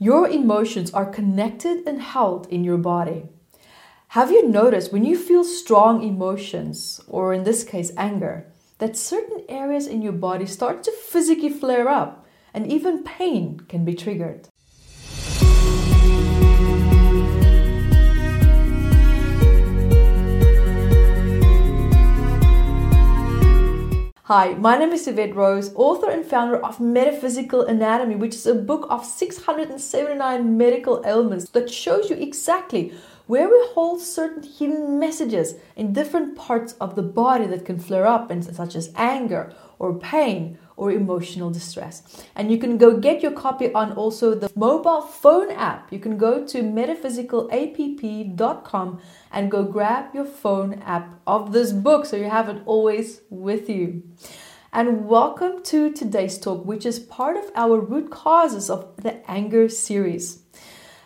Your emotions are connected and held in your body. Have you noticed when you feel strong emotions, or in this case, anger, that certain areas in your body start to physically flare up and even pain can be triggered? Hi, my name is Yvette Rose, author and founder of Metaphysical Anatomy, which is a book of 679 medical ailments that shows you exactly where we hold certain hidden messages in different parts of the body that can flare up, and such as anger or pain or emotional distress. And you can go get your copy on also the mobile phone app. You can go to metaphysicalapp.com and go grab your phone app of this book so you have it always with you. And welcome to today's talk, which is part of our root causes of the anger series.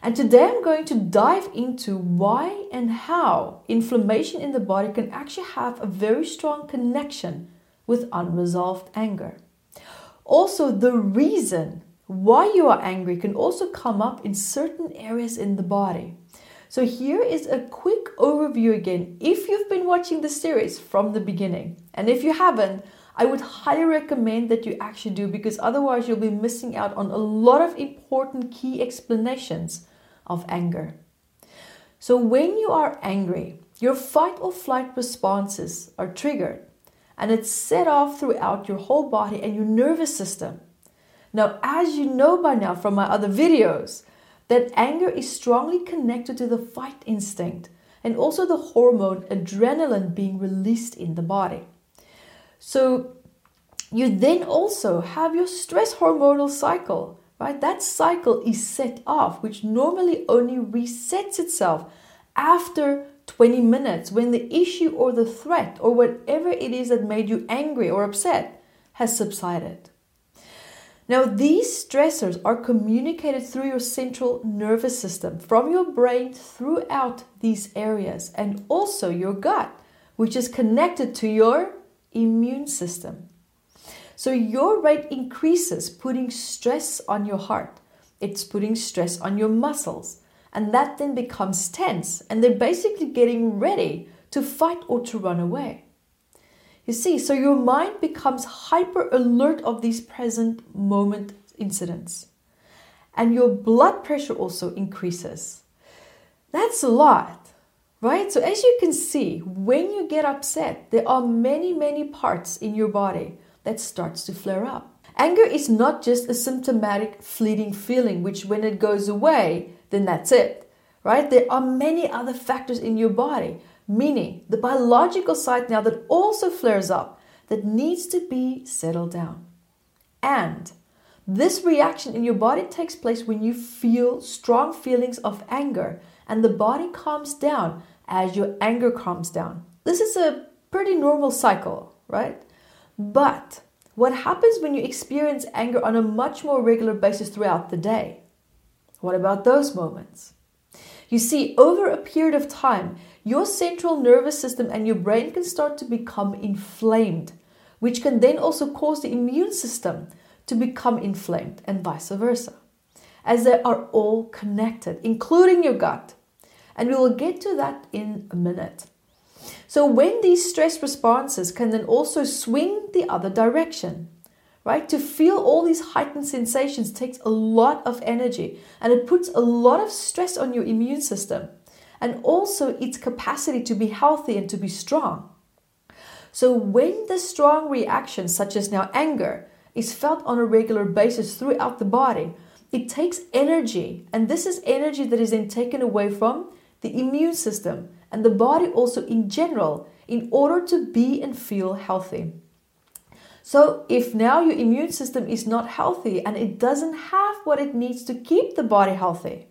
And today I'm going to dive into why and how inflammation in the body can actually have a very strong connection with unresolved anger. Also, the reason why you are angry can also come up in certain areas in the body. So, here is a quick overview again if you've been watching the series from the beginning. And if you haven't, I would highly recommend that you actually do because otherwise you'll be missing out on a lot of important key explanations of anger. So, when you are angry, your fight or flight responses are triggered and it's set off throughout your whole body and your nervous system. Now, as you know by now from my other videos, that anger is strongly connected to the fight instinct and also the hormone adrenaline being released in the body. So, you then also have your stress hormonal cycle, right? That cycle is set off, which normally only resets itself after 20 minutes when the issue or the threat or whatever it is that made you angry or upset has subsided. Now, these stressors are communicated through your central nervous system, from your brain throughout these areas, and also your gut, which is connected to your immune system. So, your rate increases, putting stress on your heart. It's putting stress on your muscles, and that then becomes tense, and they're basically getting ready to fight or to run away. You see, so your mind becomes hyper alert of these present moment incidents. And your blood pressure also increases. That's a lot, right? So, as you can see, when you get upset, there are many, many parts in your body that starts to flare up. Anger is not just a symptomatic, fleeting feeling, which when it goes away, then that's it, right? There are many other factors in your body meaning the biological side now that also flares up that needs to be settled down. And this reaction in your body takes place when you feel strong feelings of anger and the body calms down as your anger calms down. This is a pretty normal cycle, right? But what happens when you experience anger on a much more regular basis throughout the day? What about those moments? You see, over a period of time, your central nervous system and your brain can start to become inflamed, which can then also cause the immune system to become inflamed and vice versa, as they are all connected, including your gut. And we will get to that in a minute. So, when these stress responses can then also swing the other direction, right? To feel all these heightened sensations takes a lot of energy and it puts a lot of stress on your immune system and also its capacity to be healthy and to be strong. So, when the strong reaction, such as now anger, is felt on a regular basis throughout the body, it takes energy, and this is energy that is then taken away from the immune system and the body also in general in order to be and feel healthy. So, if now your immune system is not healthy and it doesn't have what it needs to keep the body healthy,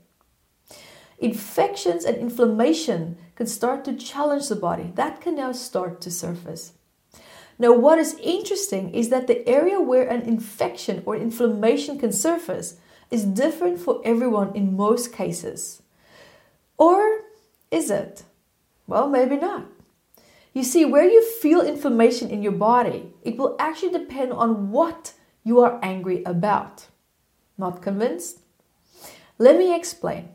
infections and inflammation can start to challenge the body. That can now start to surface. Now, what is interesting is that the area where an infection or inflammation can surface is different for everyone in most cases. Or is it? Well, maybe not. You see, where you feel inflammation in your body, it will actually depend on what you are angry about. Not convinced? Let me explain.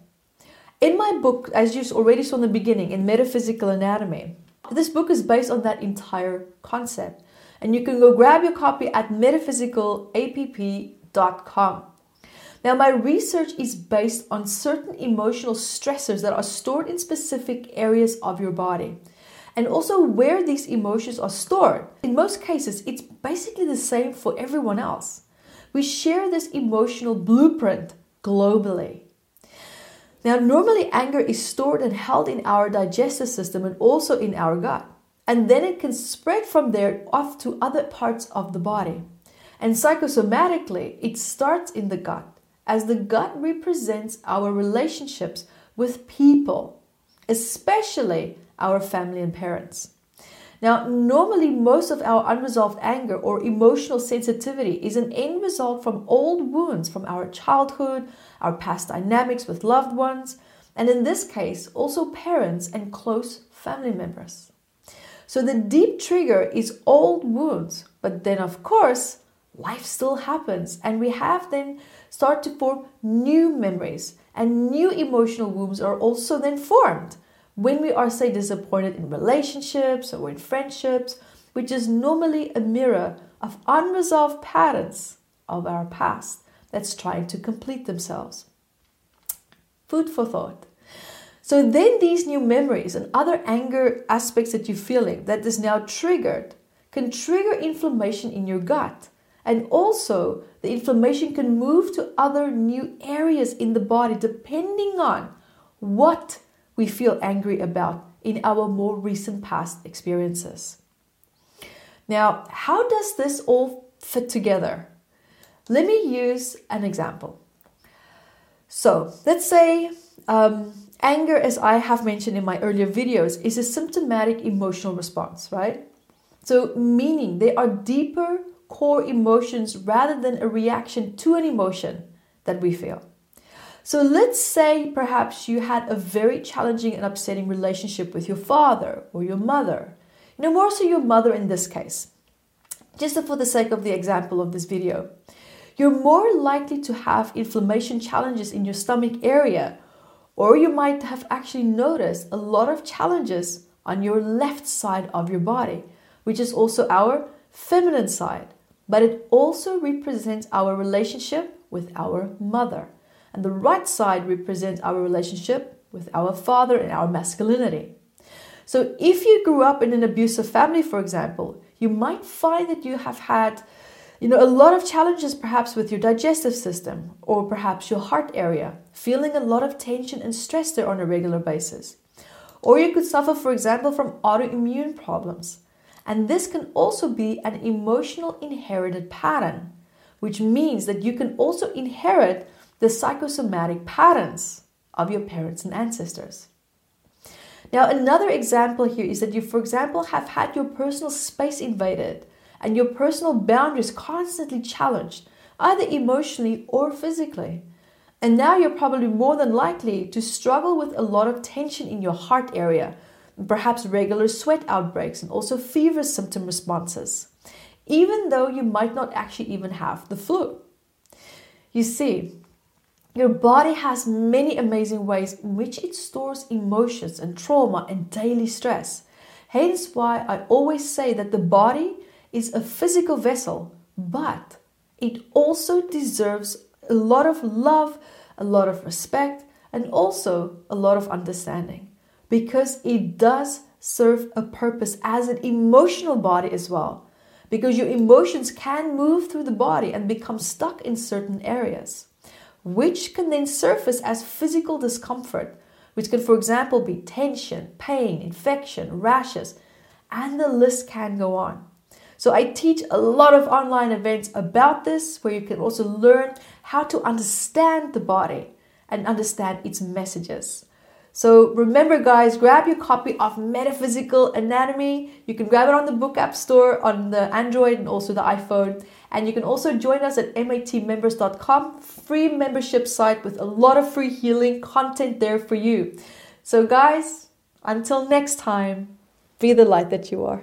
In my book, as you already saw in the beginning, in Metaphysical Anatomy, this book is based on that entire concept. And you can go grab your copy at metaphysicalapp.com. Now, my research is based on certain emotional stressors that are stored in specific areas of your body and also where these emotions are stored. In most cases, it's basically the same for everyone else. We share this emotional blueprint globally. Now, normally anger is stored and held in our digestive system and also in our gut. And then it can spread from there off to other parts of the body. And psychosomatically, it starts in the gut, as the gut represents our relationships with people, especially our family and parents. Now, normally, most of our unresolved anger or emotional sensitivity is an end result from old wounds from our childhood, our past dynamics with loved ones, and in this case, also parents and close family members. So, the deep trigger is old wounds, but then, of course, life still happens, and we have then start to form new memories, and new emotional wounds are also then formed when we are, say, disappointed in relationships or in friendships, which is normally a mirror of unresolved patterns of our past that's trying to complete themselves. Food for thought. So then these new memories and other anger aspects that you're feeling that is now triggered can trigger inflammation in your gut. And also the inflammation can move to other new areas in the body depending on what we feel angry about in our more recent past experiences. Now, how does this all fit together? Let me use an example. So, let's say um, anger, as I have mentioned in my earlier videos, is a symptomatic emotional response, right? So, meaning they are deeper core emotions rather than a reaction to an emotion that we feel. So let's say perhaps you had a very challenging and upsetting relationship with your father or your mother. You know, more so your mother in this case. Just for the sake of the example of this video. You're more likely to have inflammation challenges in your stomach area, or you might have actually noticed a lot of challenges on your left side of your body, which is also our feminine side, but it also represents our relationship with our mother and the right side represents our relationship with our father and our masculinity. So, if you grew up in an abusive family, for example, you might find that you have had you know, a lot of challenges perhaps with your digestive system or perhaps your heart area, feeling a lot of tension and stress there on a regular basis. Or you could suffer, for example, from autoimmune problems. And this can also be an emotional inherited pattern, which means that you can also inherit the psychosomatic patterns of your parents and ancestors. Now, another example here is that you, for example, have had your personal space invaded and your personal boundaries constantly challenged, either emotionally or physically. And now you're probably more than likely to struggle with a lot of tension in your heart area, perhaps regular sweat outbreaks, and also fever symptom responses, even though you might not actually even have the flu. You see, your body has many amazing ways in which it stores emotions and trauma and daily stress. Hence, why I always say that the body is a physical vessel, but it also deserves a lot of love, a lot of respect, and also a lot of understanding because it does serve a purpose as an emotional body as well. Because your emotions can move through the body and become stuck in certain areas which can then surface as physical discomfort, which can, for example, be tension, pain, infection, rashes, and the list can go on. So, I teach a lot of online events about this where you can also learn how to understand the body and understand its messages. So remember, guys, grab your copy of Metaphysical Anatomy. You can grab it on the Book App Store on the Android and also the iPhone. And you can also join us at matmembers.com, free membership site with a lot of free healing content there for you. So, guys, until next time, be the light that you are.